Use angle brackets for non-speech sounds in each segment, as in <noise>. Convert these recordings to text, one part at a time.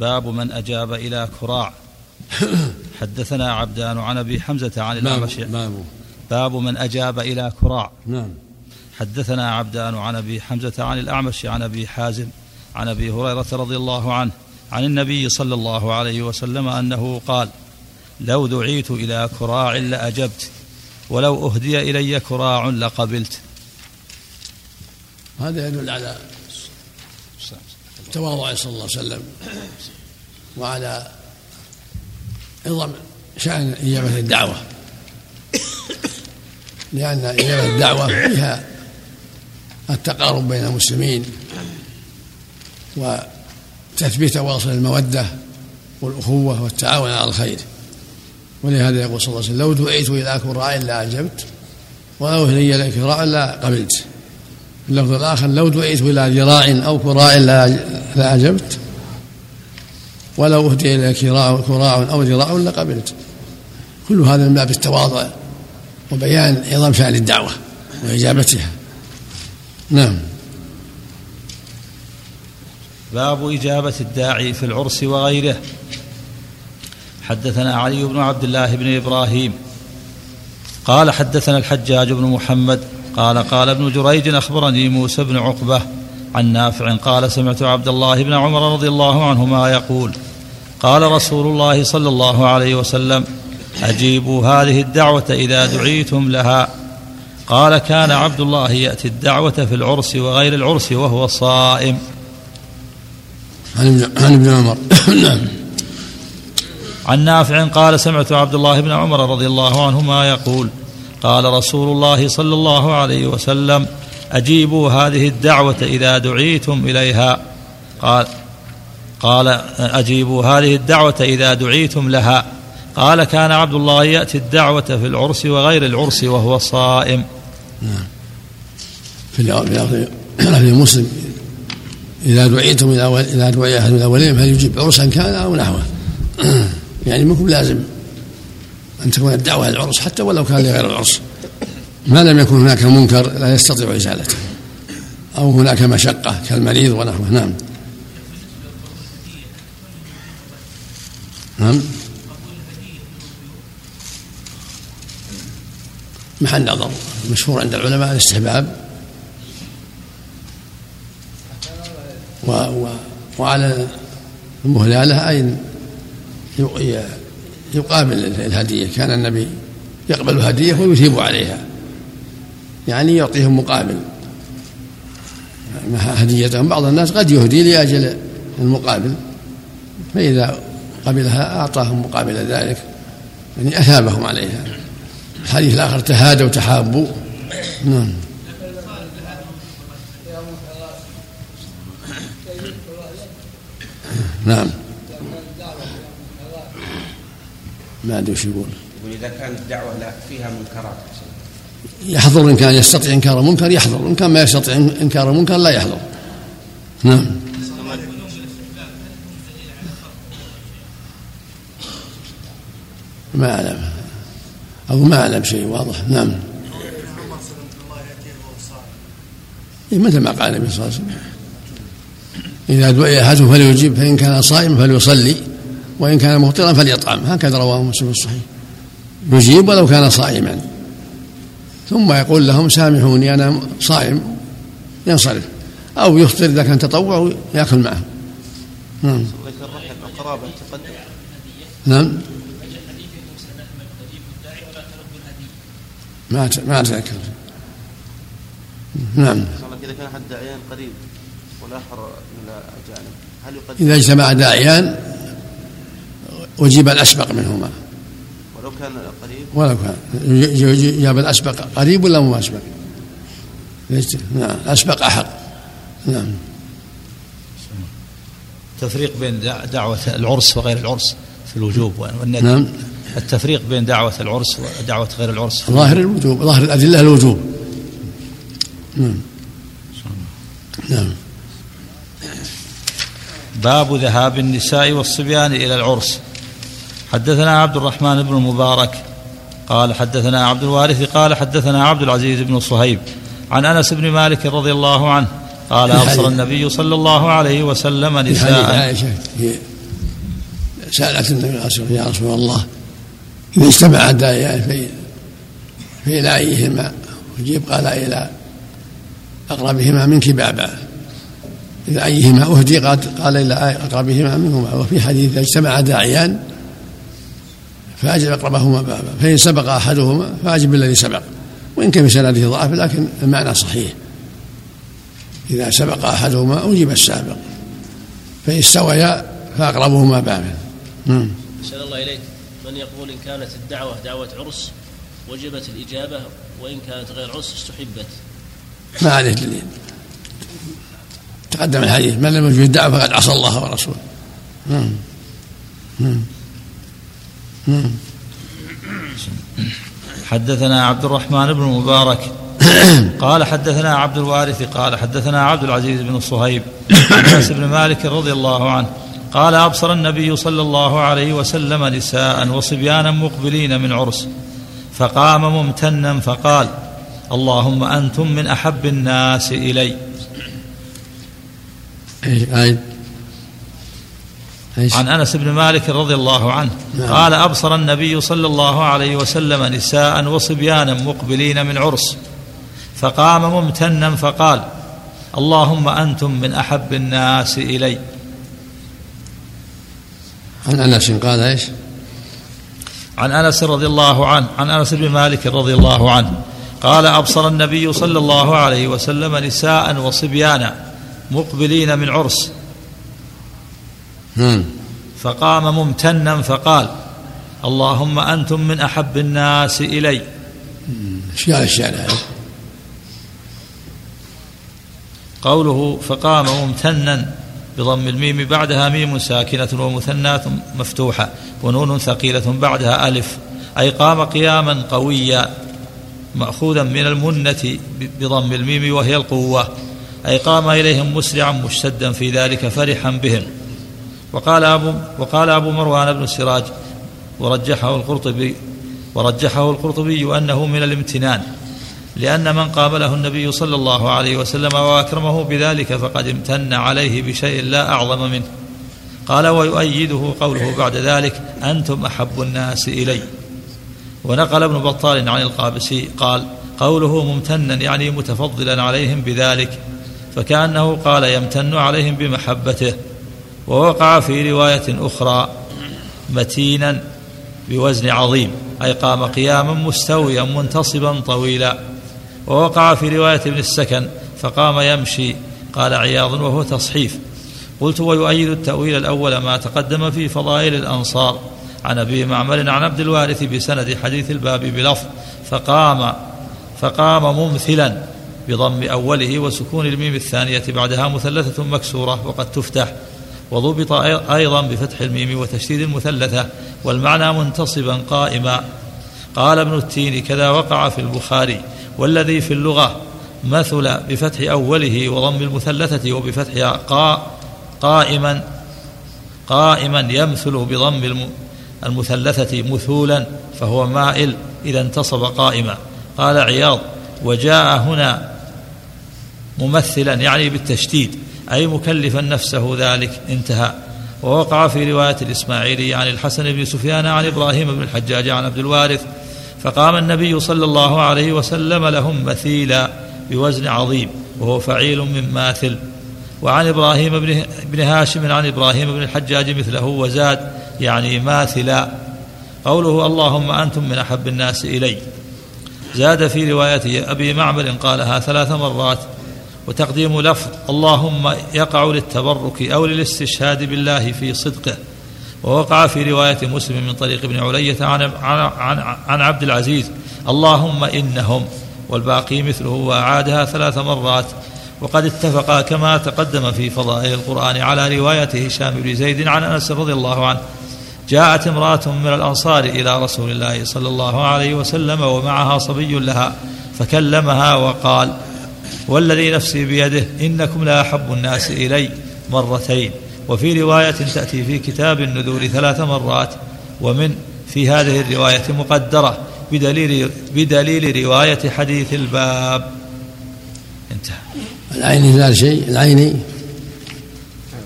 باب من أجاب إلى كراع. <coughs> حدثنا عبدان عن أبي حمزة عن الأعمش باب باب من أجاب إلى كراع. نعم. حدثنا عبدان عن أبي حمزة عن الأعمش عن أبي حازم عن أبي هريرة رضي الله عنه عن النبي صلى الله عليه وسلم أنه قال لو دعيت إلى كراع لأجبت ولو أهدي إلي كراع لقبلت. هذا يدل على تواضع صلى الله عليه وسلم وعلى عظم شأن إجابة الدعوة. لأن إجابة الدعوة فيها التقارب بين المسلمين وتثبيت تواصل المودة والأخوة والتعاون على الخير. ولهذا يقول صلى الله عليه وسلم لو دعيت إلى كراع لأعجبت ولو هدي إلى كراع لقبلت اللفظ الآخر لو دعيت إلى ذراع أو كراع لأعجبت ولو أهدي إلى كراع كراع أو ذراع لقبلت. كل هذا من باب التواضع وبيان عظم شأن الدعوة وإجابتها. نعم. باب إجابة الداعي في العرس وغيره. حدثنا علي بن عبد الله بن إبراهيم. قال حدثنا الحجاج بن محمد قال قال ابن جريج أخبرني موسى بن عقبة عن نافع قال سمعت عبد الله بن عمر رضي الله عنهما يقول قال رسول الله صلى الله عليه وسلم أجيبوا هذه الدعوة إذا دعيتم لها. قال كان عبد الله يأتي الدعوة في العرس وغير العرس وهو صائم. عن ابن عمر. نعم. عن نافع قال سمعت عبد الله بن عمر رضي الله عنهما يقول قال رسول الله صلى الله عليه وسلم أجيبوا هذه الدعوة إذا دعيتم إليها. قال قال أجيبوا هذه الدعوة إذا دعيتم لها. قال كان عبد الله يأتي الدعوة في العرس وغير العرس وهو صائم. نعم. في لفظ مسلم إذا دعيتم دعاء أحد من الأولين فليجيب عرسا كان أو نحوه؟ <clears throat> يعني منكم لازم. أن تكون الدعوة للعرس حتى ولو كان لغير العرس. ما لم يكن هناك منكر لا يستطيع إزالته. أو هناك مشقة كالمريض ونحوه. نعم. نعم. محل نظر مشهور عند العلماء الاستحباب. و و وعلى المهلالة أين يقابل الهدية. كان النبي يقبل الهدية ويثيب عليها. يعني يعطيهم مقابل. هديتهم. بعض الناس قد يهدي لأجل المقابل. فإذا قبلها أعطاهم مقابل ذلك. يعني أثابهم عليها. الحديث الآخر تهادوا وتحابوا. نعم. نعم. ما أدري وش يقول. يقول إذا كانت الدعوة لا فيها منكرات. يحضر إن كان يستطيع إنكار منكر يحضر. إن كان ما يستطيع إنكار منكر لا يحضر. نعم. ما أعلم. أو ما أعلم شيء واضح. نعم. إيه مثل ما قال النبي صلى الله عليه وسلم. إذا دعي أحدهم فليجيب فإن كان صائما فليصلي. وإن كان مفطرا فليطعم. هكذا رواه مسلم الصحيح. يجيب ولو كان صائما. ثم يقول لهم سامحوني أنا صائم ينصرف. أو يفطر إذا كان تطوع ويأكل معه. نعم. نعم. ما ما أتذكر. نعم. إذا كان أحد داعيان قريب والآخر من الأجانب هل يقدم؟ إذا اجتمع داعيان أجيب الأسبق منهما. ولو كان قريب؟ ولو كان. يجاب الأسبق قريب ولا مو أسبق؟ نعم. أسبق أحق. نعم. تفريق بين دعوة العرس وغير العرس في الوجوب والندب نعم. التفريق بين دعوة العرس ودعوة غير العرس. ظاهر الوجوب ظاهر الأدلة الوجوب. نعم. نعم. باب ذهاب النساء والصبيان إلى العرس. حدثنا عبد الرحمن بن المبارك قال حدثنا عبد الوارث قال حدثنا عبد العزيز بن صهيب عن أنس بن مالك رضي الله عنه قال أبصر النبي صلى الله عليه وسلم في نساء. في سألت النبي صلى يا رسول الله إذا اجتمع الداعيان في فإلى أيهما أجيب قال إلى أقربهما منك بابا إلى أيهما أهدي قال إلى أقربهما منهما وفي حديث إذا اجتمع داعيان فأجب أقربهما بابا فإن سبق أحدهما فأجب الذي سبق. وإن كان في سنده ضعف لكن المعنى صحيح. إذا سبق أحدهما أجيب السابق. فإن استويا فأقربهما بابا. نعم. الله إليك. من يقول إن كانت الدعوة دعوة عرس وجبت الإجابة وإن كانت غير عرس استحبت. ما عليه دليل. تقدم الحديث. من لم يجب الدعوة فقد عصى الله ورسوله. نعم. نعم. حدثنا عبد الرحمن بن المبارك <coughs> قال حدثنا عبد الوارث قال حدثنا عبد العزيز بن صهيب عن <coughs> أنس بن مالك رضي الله عنه قال أبصر النبي صلى الله عليه وسلم نساء وصبيانا مقبلين من عرس فقام ممتنا فقال اللهم أنتم من أحب الناس إلي. عن أنس بن مالك رضي الله عنه. نعم. قال أبصر النبي صلى الله عليه وسلم نساء وصبيانا مقبلين من عرس. فقام ممتنا فقال اللهم أنتم من أحب الناس إلي. عن أنس قال إيش؟ عن أنس رضي الله عنه عن أنس بن مالك رضي الله عنه. قال أبصر النبي صلى الله عليه وسلم نساء وصبيانا مقبلين من عرس. فقام ممتنا فقال اللهم أنتم من أحب الناس إلي. إيش قال قوله فقام ممتنا بضم الميم بعدها ميم ساكنة ومثنات مفتوحة ونون ثقيلة بعدها ألف أي قام قياما قويا مأخوذا من المنة بضم الميم وهي القوة أي قام إليهم مسرعا مشتدا في ذلك فرحا بهم. وقال أبو وقال أبو مروان بن السراج ورجحه القرطبي ورجحه القرطبي أنه من الامتنان لأن من قابله النبي صلى الله عليه وسلم وأكرمه بذلك فقد امتن عليه بشيء لا أعظم منه. قال ويؤيده قوله بعد ذلك أنتم أحب الناس إلي. ونقل ابن بطال عن القابسي قال قوله ممتنا يعني متفضلا عليهم بذلك فكأنه قال يمتن عليهم بمحبته. ووقع في رواية أخرى متينا بوزن عظيم أي قام قياما مستويا منتصبا طويلا. ووقع في رواية ابن السكن فقام يمشي قال عياض وهو تصحيف. قلت ويؤيد التأويل الأول ما تقدم في فضائل الأنصار عن أبي معمر عن عبد الوارث بسند حديث الباب بلفظ فقام فقام ممثلا بضم أوله وسكون الميم الثانية بعدها مثلثة مكسورة وقد تفتح وضبط أيضا بفتح الميم وتشديد المثلثة والمعنى منتصبا قائما. قال ابن التين كذا وقع في البخاري والذي في اللغة مثل بفتح أوله وضم المثلثة وبفتحها قا قائما قائما يمثل بضم المثلثة مثولا فهو مائل إذا انتصب قائما. قال عياض وجاء هنا ممثلا يعني بالتشديد. أي مكلفا نفسه ذلك. انتهى. ووقع في رواية الإسماعيلي عن الحسن بن سفيان عن إبراهيم بن الحجاج عن عبد الوارث فقام النبي صلى الله عليه وسلم لهم مثيلا بوزن عظيم وهو فعيل من ماثل. وعن إبراهيم بن, هاشم عن إبراهيم بن الحجاج مثله وزاد يعني ماثلا. قوله اللهم أنتم من أحب الناس إلي. زاد في رواية أبي معمر قالها ثلاث مرات. وتقديم لفظ اللهم يقع للتبرك أو للاستشهاد بالله في صدقه. ووقع في رواية مسلم من طريق ابن علية عن, عن, عن عبد العزيز اللهم إنهم والباقي مثله وأعادها ثلاث مرات. وقد اتفقا كما تقدم في فضائل القرآن على رواية هشام بن زيد عن أنس رضي الله عنه. جاءت امرأة من الأنصار إلى رسول الله صلى الله عليه وسلم ومعها صبي لها فكلمها وقال والذي نفسي بيده إنكم لا أحب الناس إلي مرتين. وفي رواية تأتي في كتاب النذور ثلاث مرات ومن في هذه الرواية مقدرة بدليل بدليل رواية حديث الباب. انتهى. العين زال شيء؟ العيني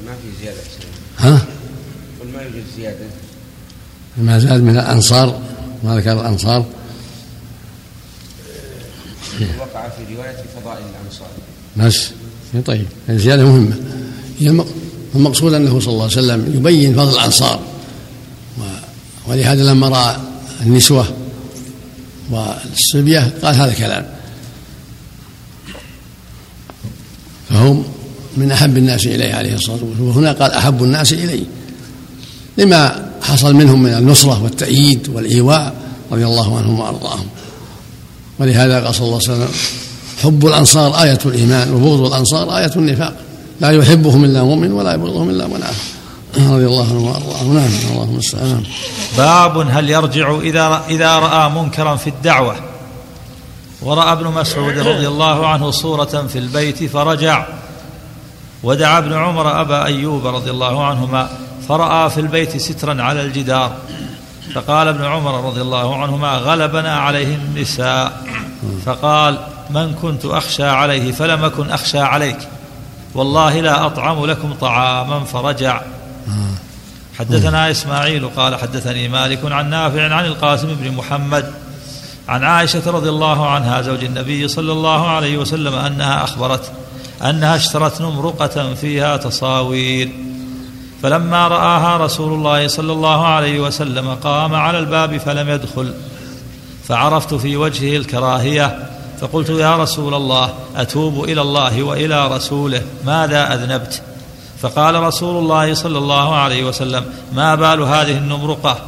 ما في زيادة. ها؟ ما يوجد زيادة. ما زاد من الأنصار ما ذكر الأنصار. وقع في رواية فضائل الأنصار. بس. طيب. الزيادة مهمة. هي المقصود أنه صلى الله عليه وسلم يبين فضل الأنصار. ولهذا لما رأى النسوة والصبية قال هذا الكلام. فهم من أحب الناس إليه عليه الصلاة والسلام. وهنا قال أحب الناس إليه لما حصل منهم من النصرة والتأييد والإيواء رضي الله عنهم وأرضاهم. ولهذا قال صلى الله عليه وسلم حب الأنصار آية الإيمان وبغض الأنصار آية النفاق. لا يحبهم إلا مؤمن ولا يبغضهم إلا منافق رضي الله عنه وأرضاه. نعم اللهم المستعان باب هل يرجع إذا إذا رأى منكرا في الدعوة. ورأى ابن مسعود رضي الله عنه صورة في البيت فرجع. ودعا ابن عمر أبا أيوب رضي الله عنهما فرأى في البيت سترا على الجدار. فقال ابن عمر رضي الله عنهما غلبنا عليه النساء. فقال من كنت أخشى عليه فلم أكن أخشى عليك. والله لا أطعم لكم طعاما فرجع. حدثنا إسماعيل قال حدثني مالك عن نافع عن القاسم بن محمد عن عائشة رضي الله عنها زوج النبي صلى الله عليه وسلم أنها أخبرت أنها اشترت نمرقة فيها تصاوير. فلما رآها رسول الله صلى الله عليه وسلم قام على الباب فلم يدخل. فعرفت في وجهه الكراهية فقلت يا رسول الله أتوب إلى الله وإلى رسوله ماذا أذنبت؟ فقال رسول الله صلى الله عليه وسلم ما بال هذه النمرقة؟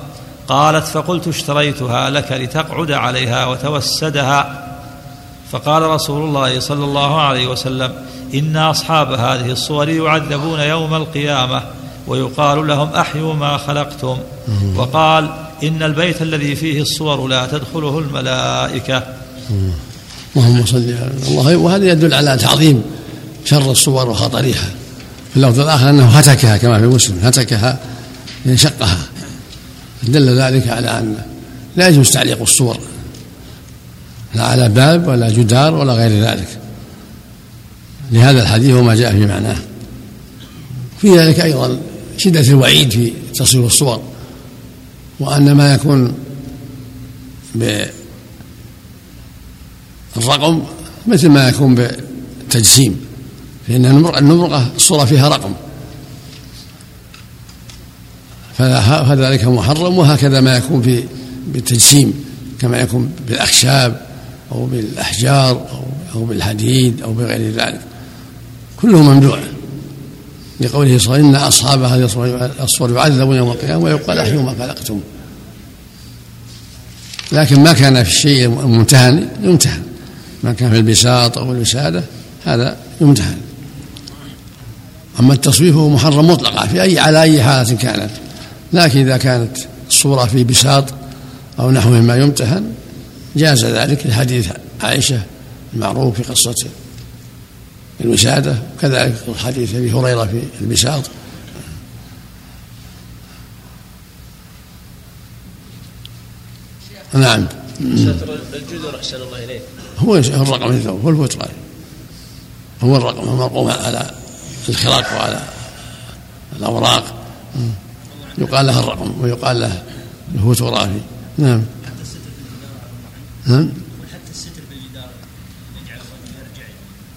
قالت فقلت اشتريتها لك لتقعد عليها وتوسدها. فقال رسول الله صلى الله عليه وسلم إن أصحاب هذه الصور يعذبون يوم القيامة. ويقال لهم أحيوا ما خلقتم. وقال إن البيت الذي فيه الصور لا تدخله الملائكة. اللهم صل على الله. وهذا يدل على تعظيم شر الصور وخطرها. في اللفظ الآخر أنه هتكها كما في مسلم هتكها ينشقها دل ذلك على أن لا يجوز تعليق الصور لا على باب ولا جدار ولا غير ذلك. لهذا الحديث وما جاء في معناه. في ذلك أيضا شدة الوعيد في تصوير الصور وأن ما يكون بالرقم مثل ما يكون بالتجسيم فإن النمرقة الصورة فيها رقم. فذلك محرم وهكذا ما يكون في بالتجسيم كما يكون بالأخشاب أو بالأحجار أو بالحديد أو بغير ذلك. كله ممنوع. لقوله صلى الله عليه وسلم إن أصحاب هذه الصور يعذبون يوم القيامة ويقال أحيوا ما خلقتم. لكن ما كان في الشيء الممتهن يمتهن ما كان في البساط أو الوسادة هذا يمتهن أما التصوير فهو محرم مطلقا في أي على أي حالة كانت. لكن إذا كانت الصورة في بساط أو نحو مما يمتهن جاز ذلك لحديث عائشة المعروف في قصة الوسادة وكذلك حديث أبي هريرة في البساط نعم. ستر أحسن الله هو الرقم الثوب هو الفترة هو الرقم المرقوم على الخراق وعلى الأوراق. يقال له الرقم ويقال له الفوتوغرافي نعم. نعم.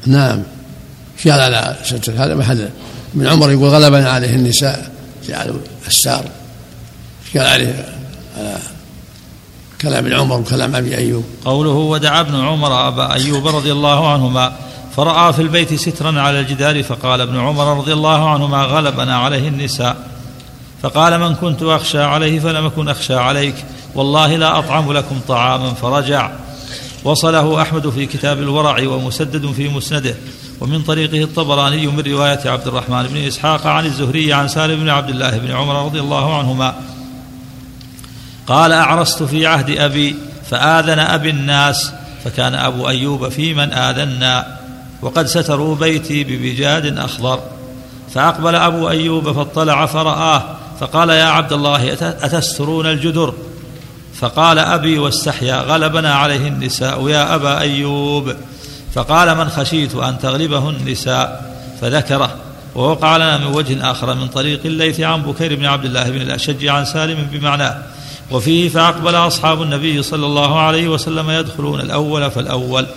نعم. شال على ستر هذا محل ابن عمر يقول غلبنا عليه النساء جعلوا الستار. قال عليه؟ على كلام ابن عمر وكلام أبي أيوب. قوله ودعا ابن عمر أبا أيوب رضي الله عنهما فرأى في البيت سترا على الجدار فقال ابن عمر رضي الله عنهما غلبنا عليه النساء. فقال من كنت أخشى عليه فلم أكن أخشى عليك والله لا أطعم لكم طعاما فرجع. وصله أحمد في كتاب الورع ومسدد في مسنده. ومن طريقه الطبراني من رواية عبد الرحمن بن إسحاق عن الزهري عن سالم بن عبد الله بن عمر رضي الله عنهما. قال أعرست في عهد أبي فآذن أبي الناس فكان أبو أيوب في من آذنا وقد ستروا بيتي ببجاد أخضر. فأقبل أبو أيوب فاطلع فرآه فقال يا عبد الله أتسترون الجدر؟ فقال أبي واستحيا غلبنا عليه النساء يا أبا أيوب. فقال من خشيت أن تغلبه النساء فذكره ووقع لنا من وجه آخر من طريق الليث عن بكير بن عبد الله بن الأشج عن سالم بمعناه وفيه فأقبل أصحاب النبي صلى الله عليه وسلم يدخلون الأول فالأول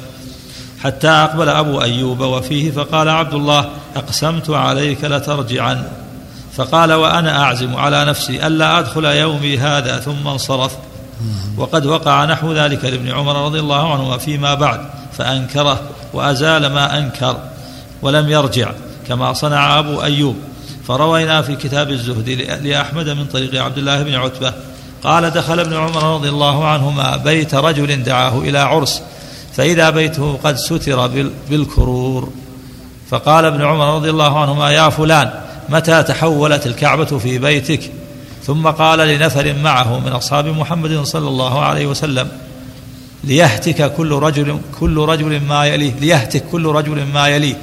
حتى أقبل أبو أيوب وفيه فقال عبد الله أقسمت عليك لترجعن فقال وأنا أعزم على نفسي ألا أدخل يومي هذا ثم انصرف وقد وقع نحو ذلك لابن عمر رضي الله عنهما فيما بعد فأنكره وأزال ما أنكر ولم يرجع كما صنع أبو أيوب. فروينا في كتاب الزهد لأحمد من طريق عبد الله بن عتبة. قال دخل ابن عمر رضي الله عنهما بيت رجل دعاه إلى عرس فإذا بيته قد ستر بالكرور. فقال ابن عمر رضي الله عنهما يا فلان متى تحولت الكعبة في بيتك؟ ثم قال لنفر معه من أصحاب محمد صلى الله عليه وسلم ليهتك كل رجل كل رجل ما يليه ليهتك كل رجل ما يليه.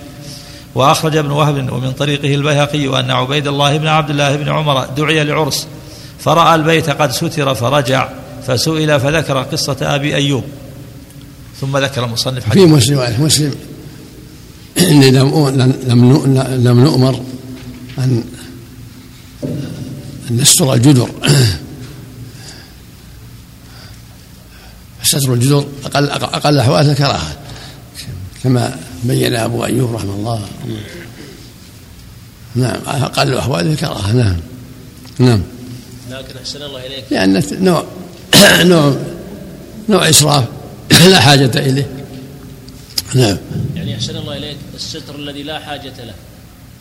وأخرج ابن وهب ومن طريقه البيهقي أن عبيد الله بن عبد الله بن عمر دعي لعرس فرأى البيت قد ستر فرجع فسئل فذكر قصة أبي أيوب. ثم ذكر المصنف في مسلم مسلم. إني لم لم لم نؤمر أن أن نستر الجدر. ستر الجدر أقل أقل أحوال الكراهة كما بين أبو أيوب رحمه الله. نعم أقل أحوال الكراهة نعم. نعم. لكن أحسن الله إليك. لأن نوع <clears throat> نوع نوع إسراف <clears throat> لا حاجة إليه. نعم. يعني أحسن الله إليك الستر الذي لا حاجة له.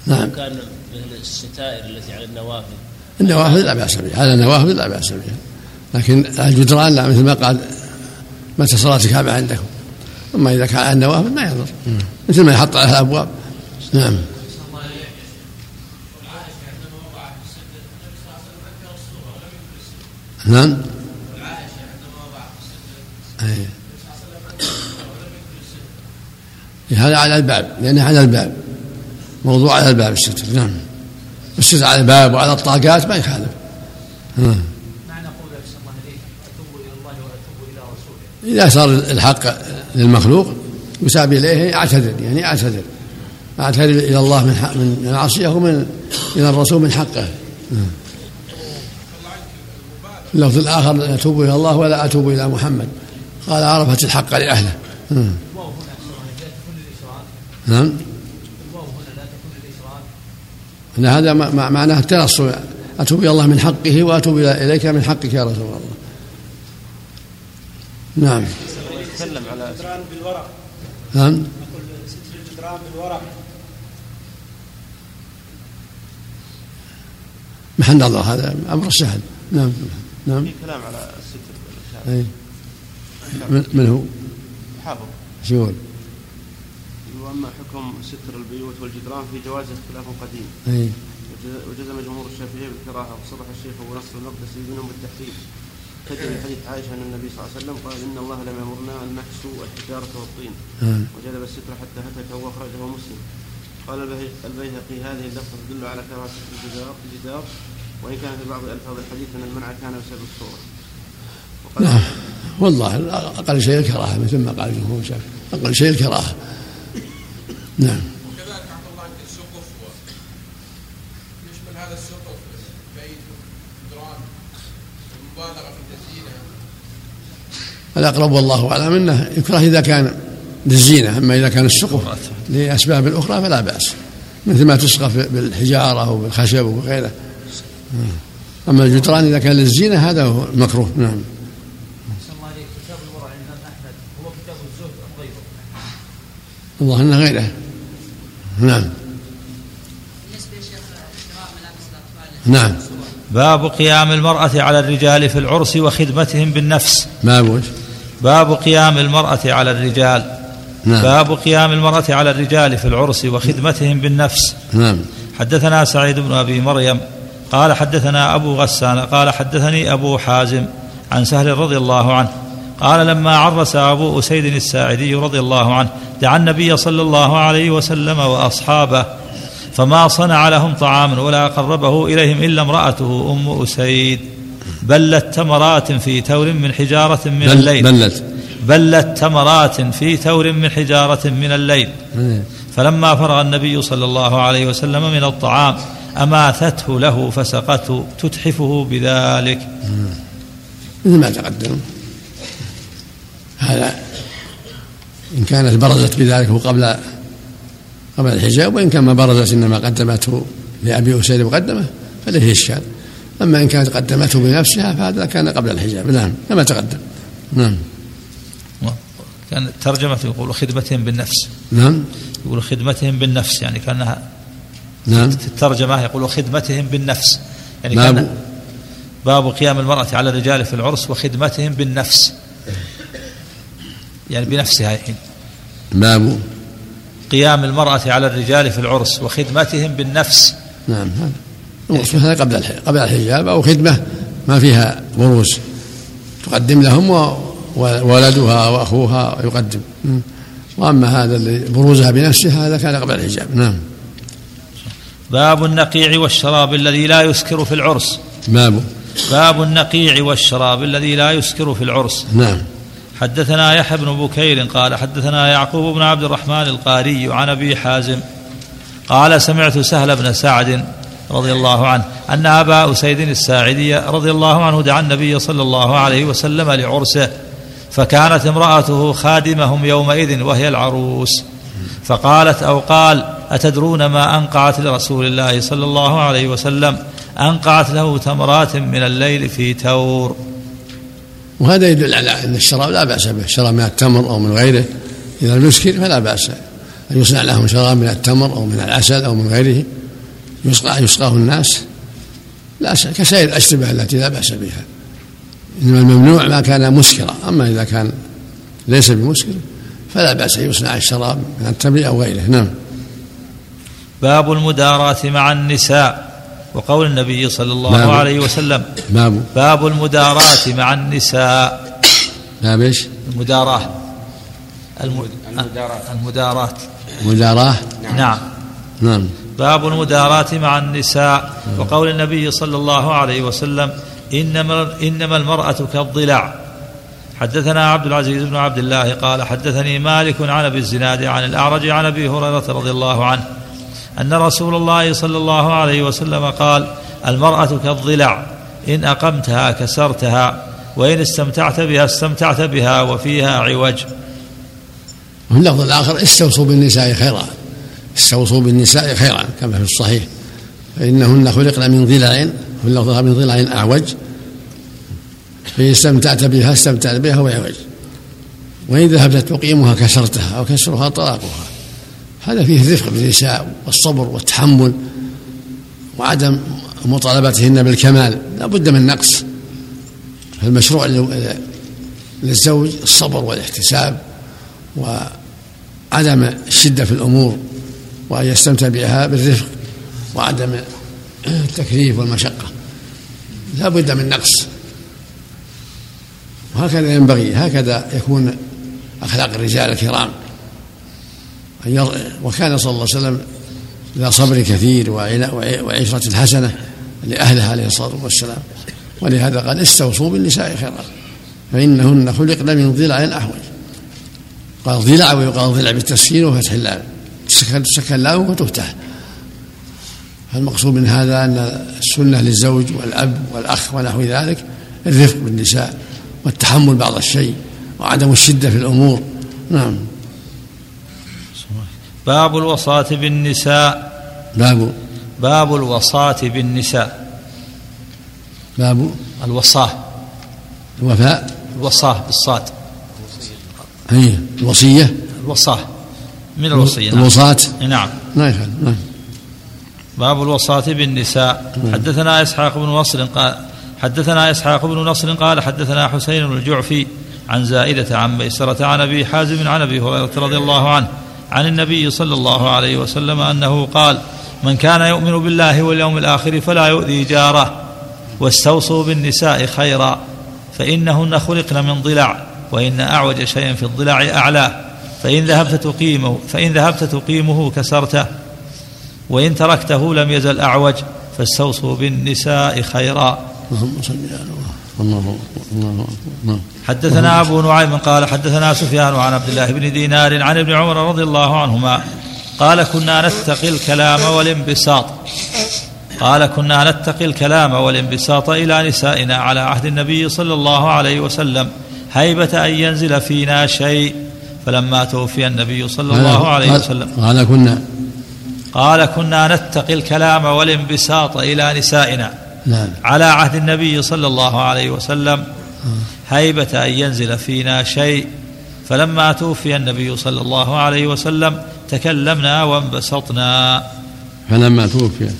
نعم. كان مثل الستائر التي على النوافذ. النوافذ لا بأس بها. على النوافذ لا بأس بها. لكن الجدران لا مثل ما قال متى صلاة الكعبة عندكم؟ أما إذا كان على النوافذ ما يضر. مثل ما يحط عليها الأبواب. نعم. نعم. هذا على الباب لأنه على الباب. موضوع على الباب الستر. نعم. الستر على الباب وعلى الطاقات ما يخالف. نعم معنى قوله الله إليك أتوب إلى الله وأتوب إلى رسوله إذا صار الحق للمخلوق يساب إليه اعتذر يعني اعتذر. اعتذر إلى الله من حق من معصية ومن إلى الرسول من حقه. اللفظ الآخر لا أتوب إلى الله ولا أتوب إلى محمد. قال عرفت الحق لأهله. نعم, هذا معناه التنصل أتوب إلى الله من حقه وأتوب إليك من حقك يا رسول الله. نعم. يتكلم على الجدران بالورق نعم. ستر الجدران بالورق محل الله هذا أمر سهل. نعم. نعم. في كلام على الستر من, من هو؟ حافظ. شو يقول؟ واما حكم ستر البيوت والجدران في جوازه خلاف قديم. أي. وجزم جمهور الشافعية بالكراهة وصرح الشيخ ابو نصر المقدسي منهم بالتحريم. تجري حديث عائشة أن النبي صلى الله عليه وسلم قال إن الله لم يأمرنا أن نكسو الحجاره والطين. وجلب الستر حتى هتك وأخرجه مسلم. قال البيهقي هذه اللفظه تدل على كراهة الجدار الجدار. وإن كان في بعض ألفاظ الحديث أن المنع كان بسبب الصورة. نعم والله أقل شيء الكراهة مثل ما قال الجمهور أقل شيء الكراهة. نعم وكذلك عبد الله السقف يشمل هذا السقف البيت والجدران المبالغه في التزيينها الأقرب والله أعلم أنه يكره إذا كان للزينة أما إذا كان السقف لأسباب أخرى فلا بأس مثل ما تسقف بالحجارة وبالخشب وغيره أما الجدران إذا كان للزينة هذا هو المكروه نعم. الله انه غيره. نعم. نعم. باب قيام المرأة على الرجال في العرس وخدمتهم بالنفس. باب باب قيام المرأة على الرجال. نعم. باب قيام المرأة على الرجال في العرس وخدمتهم بالنفس. نعم. حدثنا سعيد بن أبي مريم قال حدثنا أبو غسان قال حدثني أبو حازم عن سهل رضي الله عنه قال لما عرس أبو أسيد الساعدي رضي الله عنه دعا النبي صلى الله عليه وسلم وأصحابه فما صنع لهم طعاما ولا قربه إليهم إلا امرأته أم أسيد. بلت تمرات في تور من حجارة من بل الليل. بلت. بلت تمرات في تور من حجارة من الليل. فلما فرغ النبي صلى الله عليه وسلم من الطعام أماثته له فسقته تتحفه بذلك. مثل ما تقدم. هذا إن كانت برزت بذلك قبل قبل الحجاب وإن كان ما برزت إنما قدمته لأبي أسيد مقدمة فليس إشكال أما إن كانت قدمته بنفسها فهذا كان قبل الحجاب. نعم كما تقدم. نعم. كان ترجمة يقول خدمتهم بالنفس. نعم. يقول خدمتهم بالنفس يعني كانها نعم. الترجمة يقول خدمتهم بالنفس. يعني باب. كان باب قيام المرأة على الرجال في العرس وخدمتهم بالنفس. يعني بنفسها الحين باب. قيام المرأة على الرجال في العرس وخدمتهم بالنفس. نعم هذا. هذا قبل قبل الحجاب أو خدمة ما فيها بروز تقدم لهم وولدها وأخوها يقدم. م. وأما هذا اللي بروزها بنفسها هذا كان قبل الحجاب. نعم. باب النقيع والشراب الذي لا يسكر في العرس. باب. باب النقيع والشراب الذي لا يسكر في العرس. نعم. حدثنا يحيى بن بكير قال حدثنا يعقوب بن عبد الرحمن القاري عن أبي حازم قال سمعت سهل بن سعد رضي الله عنه. أن أبا أسيد الساعدي رضي الله عنه دعا النبي صلى الله عليه وسلم لعرسه فكانت امرأته خادمهم يومئذ وهي العروس. فقالت أو قال أتدرون ما أنقعت لرسول الله صلى الله عليه وسلم؟ أنقعت له تمرات من الليل في تور. وهذا يدل على أن الشراب لا بأس به الشراب من التمر أو من غيره. إذا لم يسكر فلا بأس. أن يصنع لهم شراب من التمر أو من العسل أو من غيره. يسقى يسقاه الناس. لا كسائر الأشربة التي لا بأس بها. إنما الممنوع ما كان مسكرا. أما إذا كان ليس بمسكر فلا بأس أن يصنع الشراب من التمر أو غيره. نعم. باب المداراة مع النساء وقول النبي صلى الله باب. عليه وسلم. باب. باب المداراة مع النساء. باب إيش؟ المداراة. الم... المداراة. المداراة. مداراة. نعم. نعم. باب المداراة مع النساء. وقول النبي صلى الله عليه وسلم إنما إنما المرأة كالضلع. حدثنا عبد العزيز بن عبد الله قال حدثني مالك عن أبي الزناد عن الأعرج عن أبي هريرة رضي الله عنه أن رسول الله صلى الله عليه وسلم قال المرأة كالضلع إن أقمتها كسرتها وإن استمتعت بها استمتعت بها وفيها عوج. وفي اللفظ الآخر استوصوا بالنساء خيرا. استوصوا بالنساء خيرا كما في الصحيح. فإنهن خلقن من ضلع اللفظ من ضلع أعوج فإن استمتعت بها استمتعت بها وعوج وإن ذهبت تقيمها كسرتها أو كسرها طلاقها. هذا فيه الرفق بالنساء والصبر والتحمل وعدم مطالبتهن بالكمال. لا بد من نقص. فالمشروع لل- للزوج الصبر والاحتساب وعدم الشدة في الأمور. وأن يستمتع بها بالرفق وعدم التكليف والمشقة. لا بد من نقص. وهكذا ينبغي هكذا يكون أخلاق الرجال الكرام. وكان صلى الله عليه وسلم ذا صبر كثير وعشرة حسنة لأهله عليه الصلاة والسلام. ولهذا قال استوصوا بالنساء خيرا فإنهن خلقن من ضلع أحوج. قال ضلع ويقال ضلع بالتسكين وفتح اللام. تسكن تسكن اللام وتفتح فالمقصود من هذا أن السنة للزوج والأب والأخ ونحو ذلك الرفق بالنساء والتحمل بعض الشيء وعدم الشدة في الأمور. نعم. باب الوصاة بالنساء. باب. باب الوصاة بالنساء. باب. الوصاة. الوفاء. الوصاة بالصاد. هي. الوصية. الوصاة. من الوصية نعم. الوصاة. نعم. ما يفعل نعم. باب الوصاة بالنساء. حدثنا إسحاق بن نصر قال حدثنا إسحاق بن نصر قال حدثنا حسين بن الجعفي عن زائدة عن ميسرة عن أبي حازم عن أبي هريرة رضي الله عنه عن النبي صلى الله عليه وسلم أنه قال من كان يؤمن بالله واليوم الآخر فلا يؤذي جاره واستوصوا بالنساء خيرا فإنهن خلقن من ضلع وإن أعوج شيء في الضلع أعلاه فإن ذهبت تقيمه فإن ذهبت تقيمه كسرته وإن تركته لم يزل أعوج فاستوصوا بالنساء خيرا. اللهم صل على الله حدثنا أبو نعيم قال حدثنا سفيان عن عبد الله بن دينار عن ابن عمر رضي الله عنهما قال كنا نتقي الكلام والانبساط. قال كنا نتقي الكلام والانبساط إلى نسائنا على عهد النبي صلى الله عليه وسلم هيبة أن ينزل فينا شيء. فلما توفي النبي صلى الله عليه وسلم. قال كنا قال كنا نتقي الكلام والانبساط إلى نسائنا نعم على عهد النبي صلى الله عليه وسلم. هيبة أن ينزل فينا شيء. فلما توفي النبي صلى الله عليه وسلم تكلمنا وانبسطنا. فلما توفي.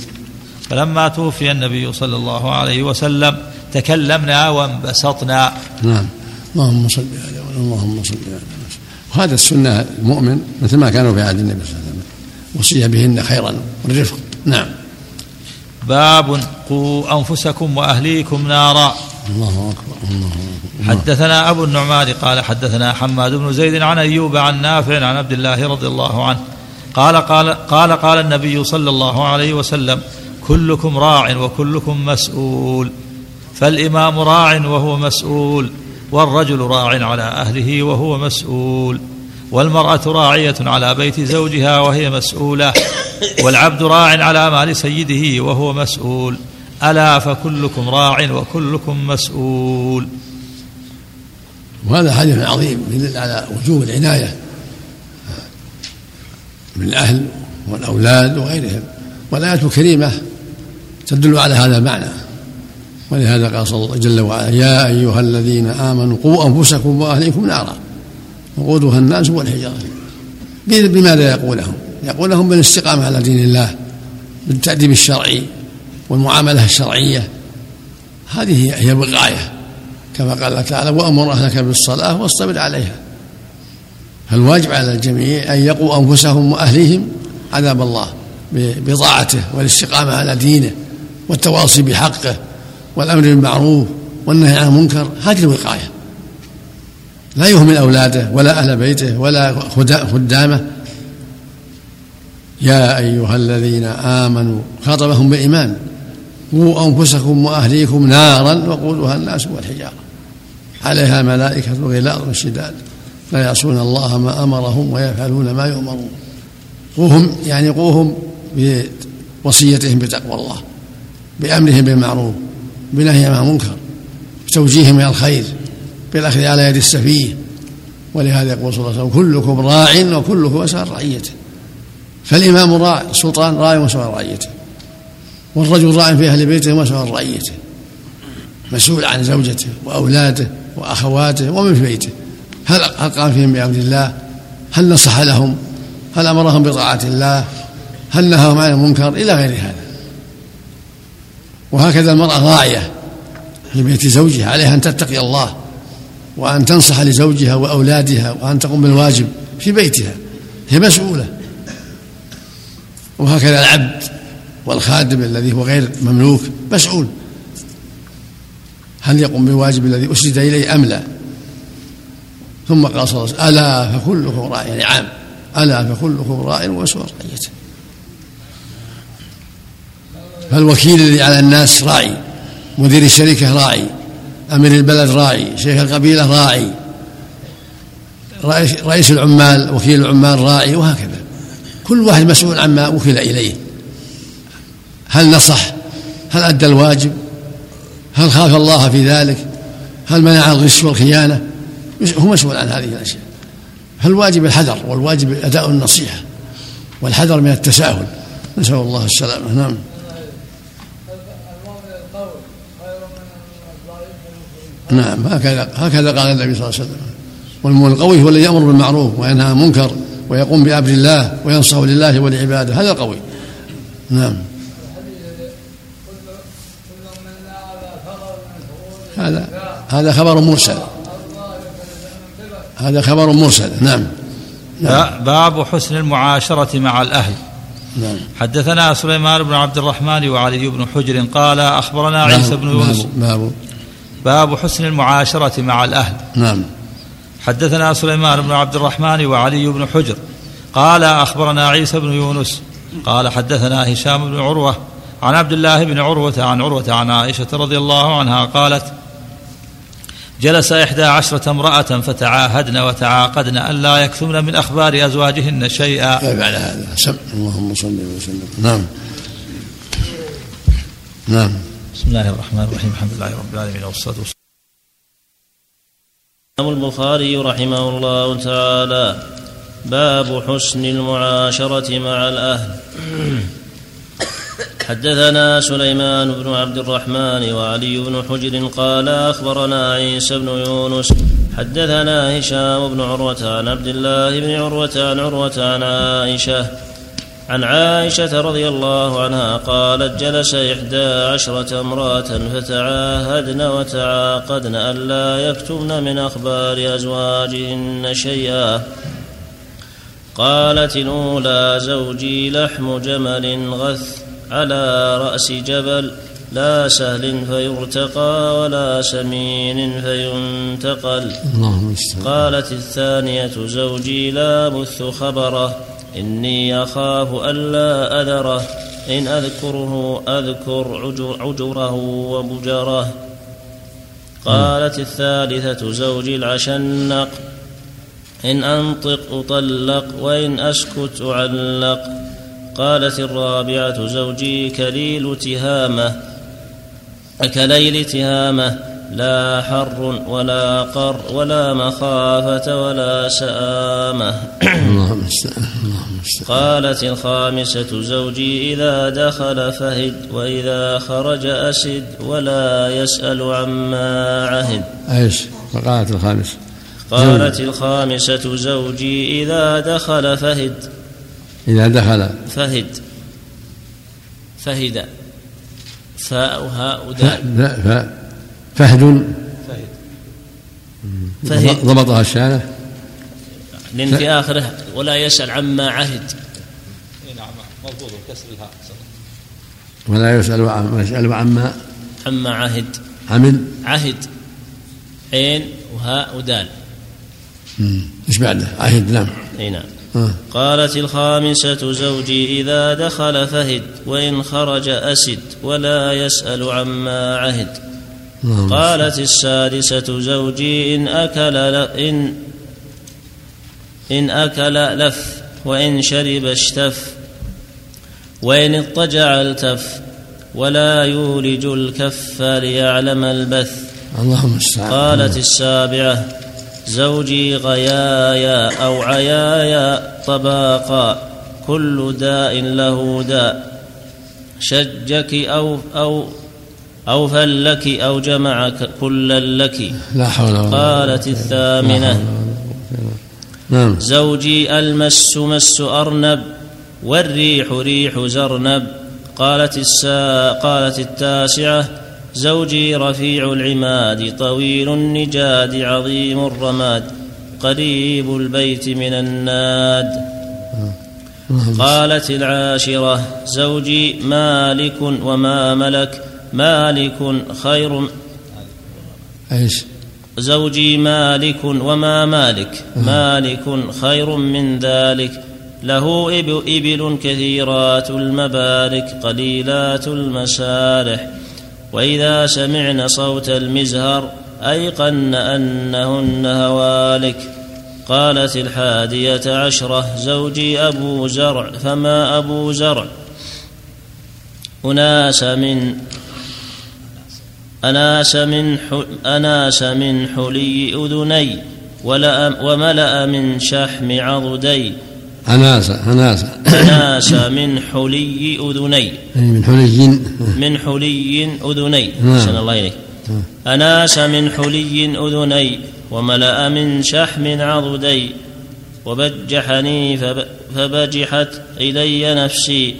فلما توفي النبي صلى الله عليه وسلم تكلمنا وانبسطنا. نعم. اللهم صل على اللهم صل على وهذا السنة المؤمن مثل ما كانوا في عهد النبي صلى الله عليه وسلم. وصي بهن خيرا والرفق. نعم. باب قوا أنفسكم وأهليكم نارا. الله أكبر الله أكبر. حدثنا أبو النعمان قال حدثنا حماد بن زيد عن أيوب عن نافع عن عبد الله رضي الله عنه. قال قال قال قال النبي صلى الله عليه وسلم كلكم راع وكلكم مسؤول. فالإمام راع وهو مسؤول. والرجل راع على أهله وهو مسؤول والمرأة راعية على بيت زوجها وهي مسؤولة والعبد راع على مال سيده وهو مسؤول. ألا فكلكم راع وكلكم مسؤول. وهذا حديث عظيم يدل على وجوب العناية بالأهل والأولاد وغيرهم والآيات الكريمة تدل على هذا المعنى. ولهذا قال صلى الله جل وعلا يا أيها الذين آمنوا قوا أنفسكم وأهليكم نارا. وقودها الناس والحجارة. بماذا يقول لهم؟ يقول لهم بالاستقامة على دين الله بالتأديب الشرعي والمعاملة الشرعية. هذه هي الوقاية كما قال الله تعالى وأمر أهلك بالصلاة واصطبر عليها. فالواجب على الجميع أن يقوا أنفسهم وأهليهم عذاب الله بطاعته والاستقامة على دينه والتواصي بحقه. والأمر بالمعروف والنهي عن المنكر هذه الوقاية. لا يهمل أولاده ولا أهل بيته ولا خدامه. يا أيها الذين آمنوا خاطبهم بالإيمان قوا أنفسكم وأهليكم نارا وقودها الناس والحجارة. عليها ملائكة غلاظ شداد. لا يعصون الله ما أمرهم ويفعلون ما يؤمرون. قوهم يعني قوهم بوصيتهم بتقوى الله بأمرهم بالمعروف. بنهي عن المنكر بتوجيههم إلى الخير بالأخذ على يد السفيه. ولهذا يقول صلى الله عليه وسلم كلكم راع وكلكم مسؤول رعيته. فالإمام راع السلطان راع ومسؤول رعيته. والرجل راع في أهل بيته ومسؤول رعيته. مسؤول عن زوجته وأولاده وأخواته ومن في بيته. هل هل قام فيهم بأمر الله؟ هل نصح لهم؟ هل أمرهم بطاعة الله؟ هل نهاهم عن المنكر؟ إلى غير هذا. وهكذا المرأة راعية في بيت زوجها عليها أن تتقي الله وأن تنصح لزوجها وأولادها وأن تقوم بالواجب في بيتها هي مسؤولة. وهكذا العبد والخادم الذي هو غير مملوك مسؤول. هل يقوم بالواجب الذي أسند إليه أم لا؟ ثم قال صلى الله عليه وسلم ألا فكلكم راع يعني عام ألا فكلكم راع ومسؤول رعيته. فالوكيل الذي على الناس راعي مدير الشركة راعي أمير البلد راعي شيخ القبيلة راعي رئيس العمال وكيل العمال راعي وهكذا. كل واحد مسؤول عما وكل إليه. هل نصح؟ هل أدى الواجب؟ هل خاف الله في ذلك؟ هل منع الغش والخيانة؟ هو مسؤول عن هذه الأشياء. فالواجب الحذر والواجب أداء النصيحة والحذر من التساهل. نسأل الله السلامة. نعم. نعم هكذا هكذا قال النبي صلى الله عليه وسلم. والمؤمن القوي هو الذي يأمر بالمعروف وينهى عن المنكر ويقوم بأمر الله وينصح لله ولعباده. هذا القوي نعم. هذا هذا خبر مرسل. هذا خبر مرسل. نعم, نعم. باب حسن المعاشرة مع الأهل. نعم. حدثنا سليمان بن عبد الرحمن وعلي بن حجر قال أخبرنا عيسى بن يونس. باب حسن المعاشرة مع الأهل. نعم. حدثنا سليمان بن عبد الرحمن وعلي بن حجر. قال أخبرنا عيسى بن يونس. قال حدثنا هشام بن عروة عن عبد الله بن عروة عن عروة عن عائشة رضي الله عنها قالت جلس إحدى عشرة امرأة فتعاهدن وتعاقدن ألا يكتمن من أخبار أزواجهن شيئا. بعد هذا. سم اللهم صل وسلم. نعم. نعم. بسم الله الرحمن الرحيم. الحمد لله رب العالمين والصلاة والسلام البخاري رحمه الله تعالى. باب حسن المعاشرة مع الأهل. حدثنا سليمان بن عبد الرحمن وعلي بن حجر قال أخبرنا عيسى بن يونس. حدثنا هشام بن عروة عن عبد الله بن عروة عن عروة عن عائشة. عن عائشة رضي الله عنها قالت جلس إحدى عشرة امرأة فتعاهدن وتعاقدن ألا يكتمن من أخبار أزواجهن شيئا. قالت الأولى زوجي لحم جمل غث على رأس جبل لا سهل فيرتقى ولا سمين فينتقل. قالت الثانية زوجي لا بث خبره. إني أخاف ألا أذره إن أذكره أذكر عجر عجره وبجره. قالت الثالثة زوجي العشنق إن أنطق أطلق وإن أسكت أعلق قالت الرابعة زوجي كليل تهامة كليل تهامة. لا حر ولا قر ولا مخافة ولا سآمة قالت الخامسة زوجي إذا دخل فهد وإذا خرج أسد ولا يسأل عما عهد. إيش؟ فقالت الخامس قالت الخامسة زوجي إذا دخل فهد. إذا دخل. فهد. فهد. فاء هاء. دال. فهد. فهد. ضبطها الشارع. لأن في آخره ولا يسأل عما عهد. نعم مضبوط كسر الهاء. ولا يسأل عن يسأل عما عما عهد. عمل. عهد. عين وهاء ودال. إيش بعده؟ عهد نعم. إي نعم. آه. قالت الخامسة زوجي إذا دخل فهد وإن خرج أسد ولا يسأل عما عهد. قالت السادسة زوجي إن أكل إن إن أكل لف وإن شرب اشتف وإن اضطجع التف ولا يولج الكف ليعلم البث. اللهم قالت السابعة زوجي غيايا أو عيايا طباقا كل داء له داء. شجك أو أو أو فلك أو جمعك كلا لك. لا حول ولا قالت الثامنة. نعم. زوجي المس مس أرنب والريح ريح زرنب. قالت السا قالت التاسعة زوجي رفيع العماد طويل النجاد عظيم الرماد قريب البيت من الناد. قالت العاشرة زوجي مالك وما ملك. مالك خير. إيش؟ زوجي مالك وما مالك. مالك خير من ذلك. له إب- إبل كثيرات المبارك قليلات المسارح. وإذا سمعن صوت المزهر أيقن أنهن هوالك. قالت الحادية عشرة زوجي أبو زرع فما أبو زرع؟ أناس من أناس من. أناس من حلي أذني وملأ من شحم عضدي. أناسة أناسة أناس من حلي أذني. أي من حلي من حلي أذني. نعم. أحسن الله إليك. أناس من حلي أذني وملأ من شحم عضدي. وبجحني فب... فبجحت إلي نفسي.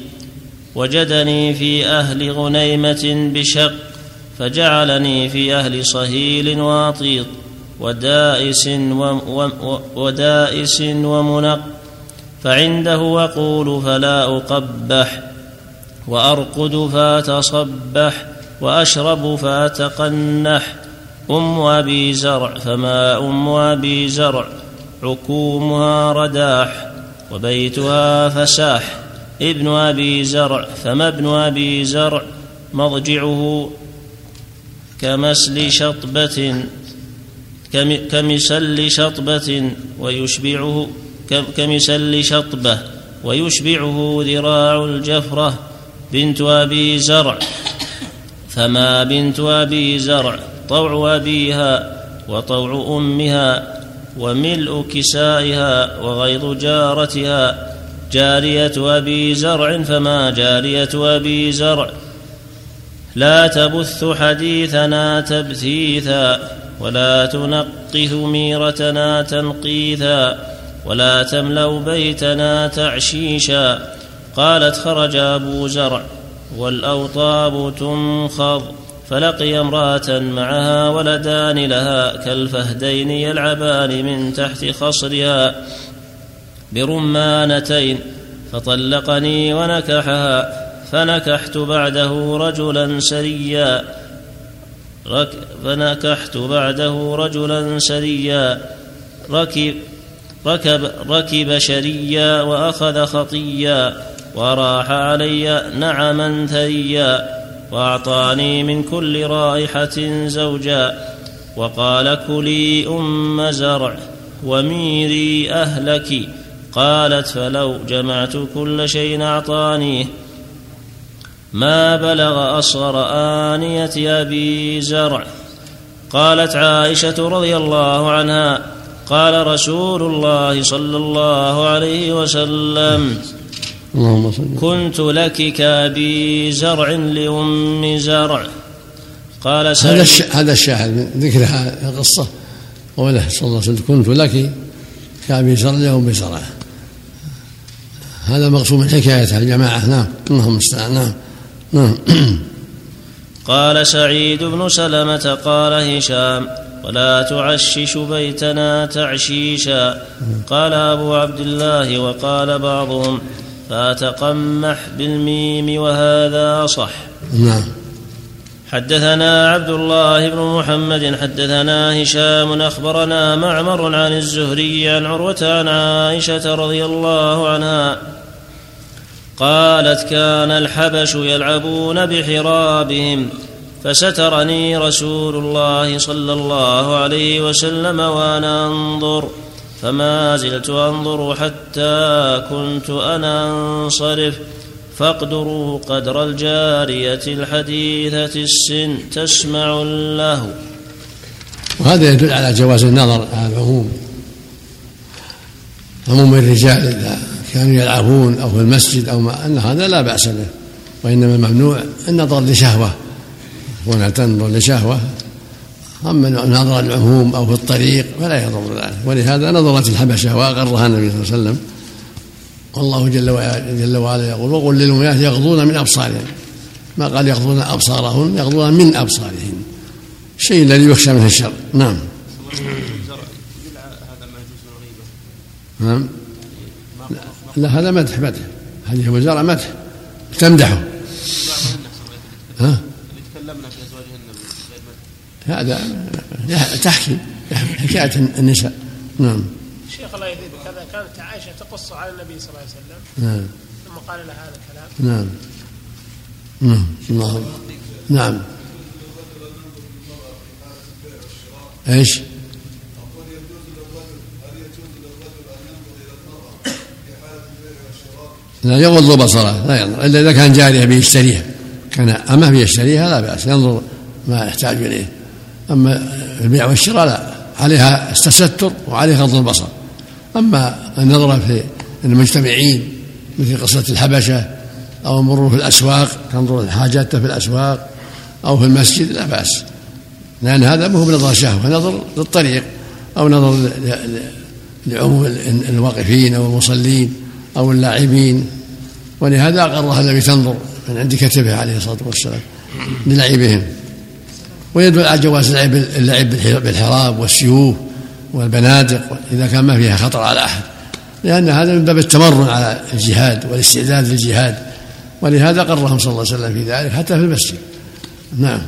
وجدني في أهل غنيمة بشق. فجعلني في أهل صهيل واطيط ودائس. ودائس ومنق فعنده أقول فلا أقبح وأرقد فأتصبح وأشرب فأتقنح. أم أبي زرع فما أم أبي زرع؟ عكومها رداح وبيتها فساح. ابن أبي زرع فما ابن أبي زرع؟ مضجعه كمسل شطبة كم- كمسل شطبة ويشبعه كمسل شطبة ويشبعه ذراع الجفرة بنت أبي زرع. فما بنت أبي زرع طوع أبيها وطوع أمها وملء كسائها وغيظ جارتها جارية أبي زرع فما جارية أبي زرع لا تبث حديثنا تبثيثا ولا تنقث ميرتنا تنقيثا ولا تملأ بيتنا تعشيشا قالت خرج أبو زرع والأوطاب تنخض فلقي امرأة معها ولدان لها كالفهدين يلعبان من تحت خصرها برمانتين فطلقني ونكحها فنكحت بعده رجلا سريا. فنكحت بعده رجلا سريا. ركب ركب ركب شريا وأخذ خطيا وراح علي نعما ثريا وأعطاني من كل رائحة زوجا. وقال كلي أم زرع وميري أهلك. قالت فلو جمعت كل شيء أعطانيه ما بلغ أصغر آنية أبي زرع. قالت عائشة رضي الله عنها قال رسول الله صلى الله عليه وسلم اللهم صل كنت لك كأبي زرع لأم زرع. قال هذا سعيد الش... هذا الشاهد من ذكر هذه القصة. قوله صلى الله عليه وسلم كنت لك كأبي زرع وام زرع. هذا مقصود من حكايتها الجماعة. نعم اللهم المستعان نعم. قال سعيد بن سلمة قال هشام ولا تعشش بيتنا تعشيشا. قال أبو عبد الله وقال بعضهم فأتقمح بالميم وهذا صح. نعم. حدثنا عبد الله بن محمد حدثنا هشام أخبرنا معمر عن الزهري عن عروة عن عائشة رضي الله عنها قالت كان الحبش يلعبون بحرابهم فسترني رسول الله صلى الله عليه وسلم وأنا أنظر فما زلت أنظر حتى كنت أنا أنصرف. فاقدروا قدر الجارية الحديثة السن تسمع له. وهذا يدل على جواز النظر على العموم عموم الرجال كانوا يلعبون أو في المسجد أو ما أن هذا لا بأس به. وإنما الممنوع النظر لشهوة. هنا تنظر لشهوة؟ أما نظر العموم أو في الطريق فلا يضر ذلك ولهذا نظرت الحبشة وأقرها النبي صلى الله عليه وسلم. والله جل وعلا, جل وعلا يقول وقل للمؤمنات يغضون من ابصارهن ما قال يغضون ابصارهن يغضون من ابصارهن الشيء الذي يخشى منه الشر. نعم. نعم. لا هذا مدح مدح. هذه زرع مدح. تمدحه. ها؟ اللي تكلمنا في ازواجهن هذا تحكي حكاية النساء. نعم. شيخ الله يهديك. هذا كانت عائشة تقص على النبي صلى الله عليه وسلم. نعم. ثم قال لها هذا الكلام. نعم. نعم. الله نعم. إيش؟ لا يغض بصره لا ينظر إلا إذا كان جارية بيشتريها. كان امه بيشتريها لا بأس ينظر ما يحتاج إليه. أما البيع والشراء لا عليها التستر وعليها غض البصر. أما النظر في المجتمعين مثل قصة الحبشة أو المرور في الأسواق تنظر حاجاته في الأسواق أو في المسجد لا بأس. لأن هذا ما هو بنظر شهوة نظر للطريق أو نظر لعموم ال- الواقفين أو المصلين أو اللاعبين. ولهذا اقرها النبي تنظر من عند كتبه عليه الصلاة والسلام للعبهم. ويدل على جواز اللعب اللعب بالح- بالحراب والسيوف والبنادق إذا كان ما فيها خطر على أحد. لأن هذا من باب التمرن على الجهاد والاستعداد للجهاد. ولهذا قرهم صلى الله عليه وسلم في ذلك حتى في المسجد. نعم.